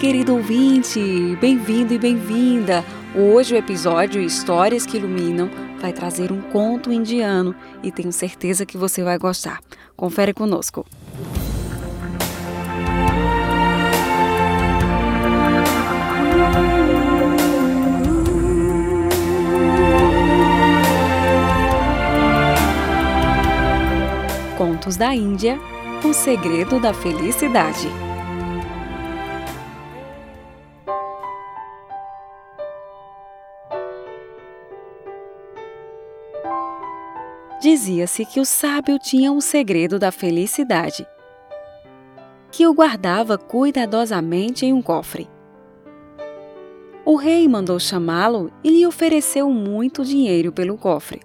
querido ouvinte! Bem-vindo e bem-vinda! Hoje o episódio Histórias que Iluminam vai trazer um conto indiano e tenho certeza que você vai gostar. Confere conosco. Contos da Índia O Segredo da Felicidade. Dizia-se que o sábio tinha um segredo da felicidade, que o guardava cuidadosamente em um cofre. O rei mandou chamá-lo e lhe ofereceu muito dinheiro pelo cofre,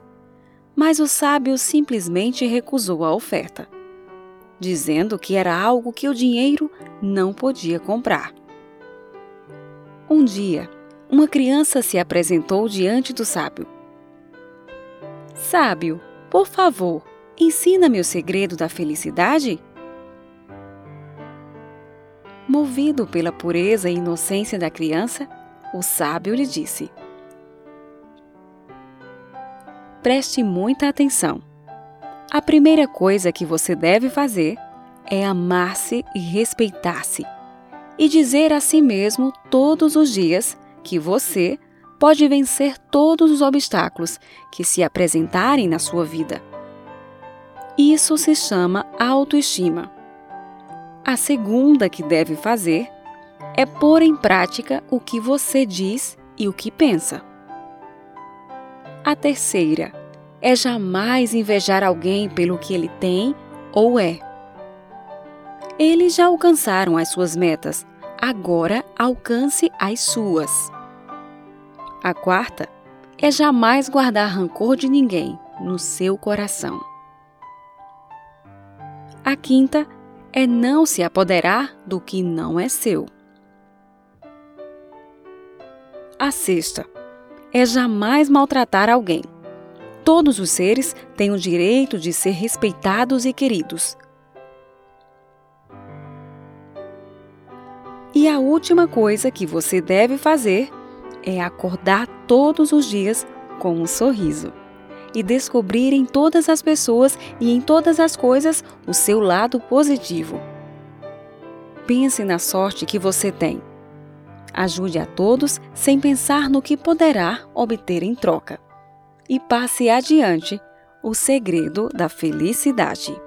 mas o sábio simplesmente recusou a oferta, dizendo que era algo que o dinheiro não podia comprar. Um dia, uma criança se apresentou diante do sábio. Sábio, por favor, ensina-me o segredo da felicidade? Movido pela pureza e inocência da criança, o sábio lhe disse: Preste muita atenção. A primeira coisa que você deve fazer é amar-se e respeitar-se, e dizer a si mesmo todos os dias que você pode vencer todos os obstáculos que se apresentarem na sua vida. Isso se chama autoestima. A segunda que deve fazer é pôr em prática o que você diz e o que pensa. A terceira é jamais invejar alguém pelo que ele tem ou é. Eles já alcançaram as suas metas, agora alcance as suas. A quarta é jamais guardar rancor de ninguém no seu coração. A quinta é não se apoderar do que não é seu. A sexta é jamais maltratar alguém. Todos os seres têm o direito de ser respeitados e queridos. E a última coisa que você deve fazer é acordar todos os dias com um sorriso e descobrir em todas as pessoas e em todas as coisas o seu lado positivo. Pense na sorte que você tem. Ajude a todos sem pensar no que poderá obter em troca. E passe adiante o segredo da felicidade.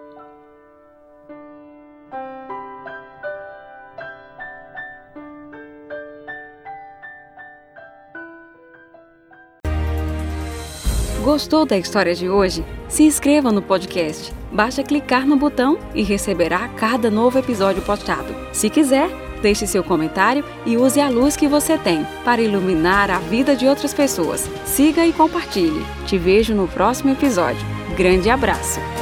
Gostou da história de hoje? Se inscreva no podcast. Basta clicar no botão e receberá cada novo episódio postado. Se quiser, deixe seu comentário e use a luz que você tem para iluminar a vida de outras pessoas. Siga e compartilhe. Te vejo no próximo episódio. Grande abraço!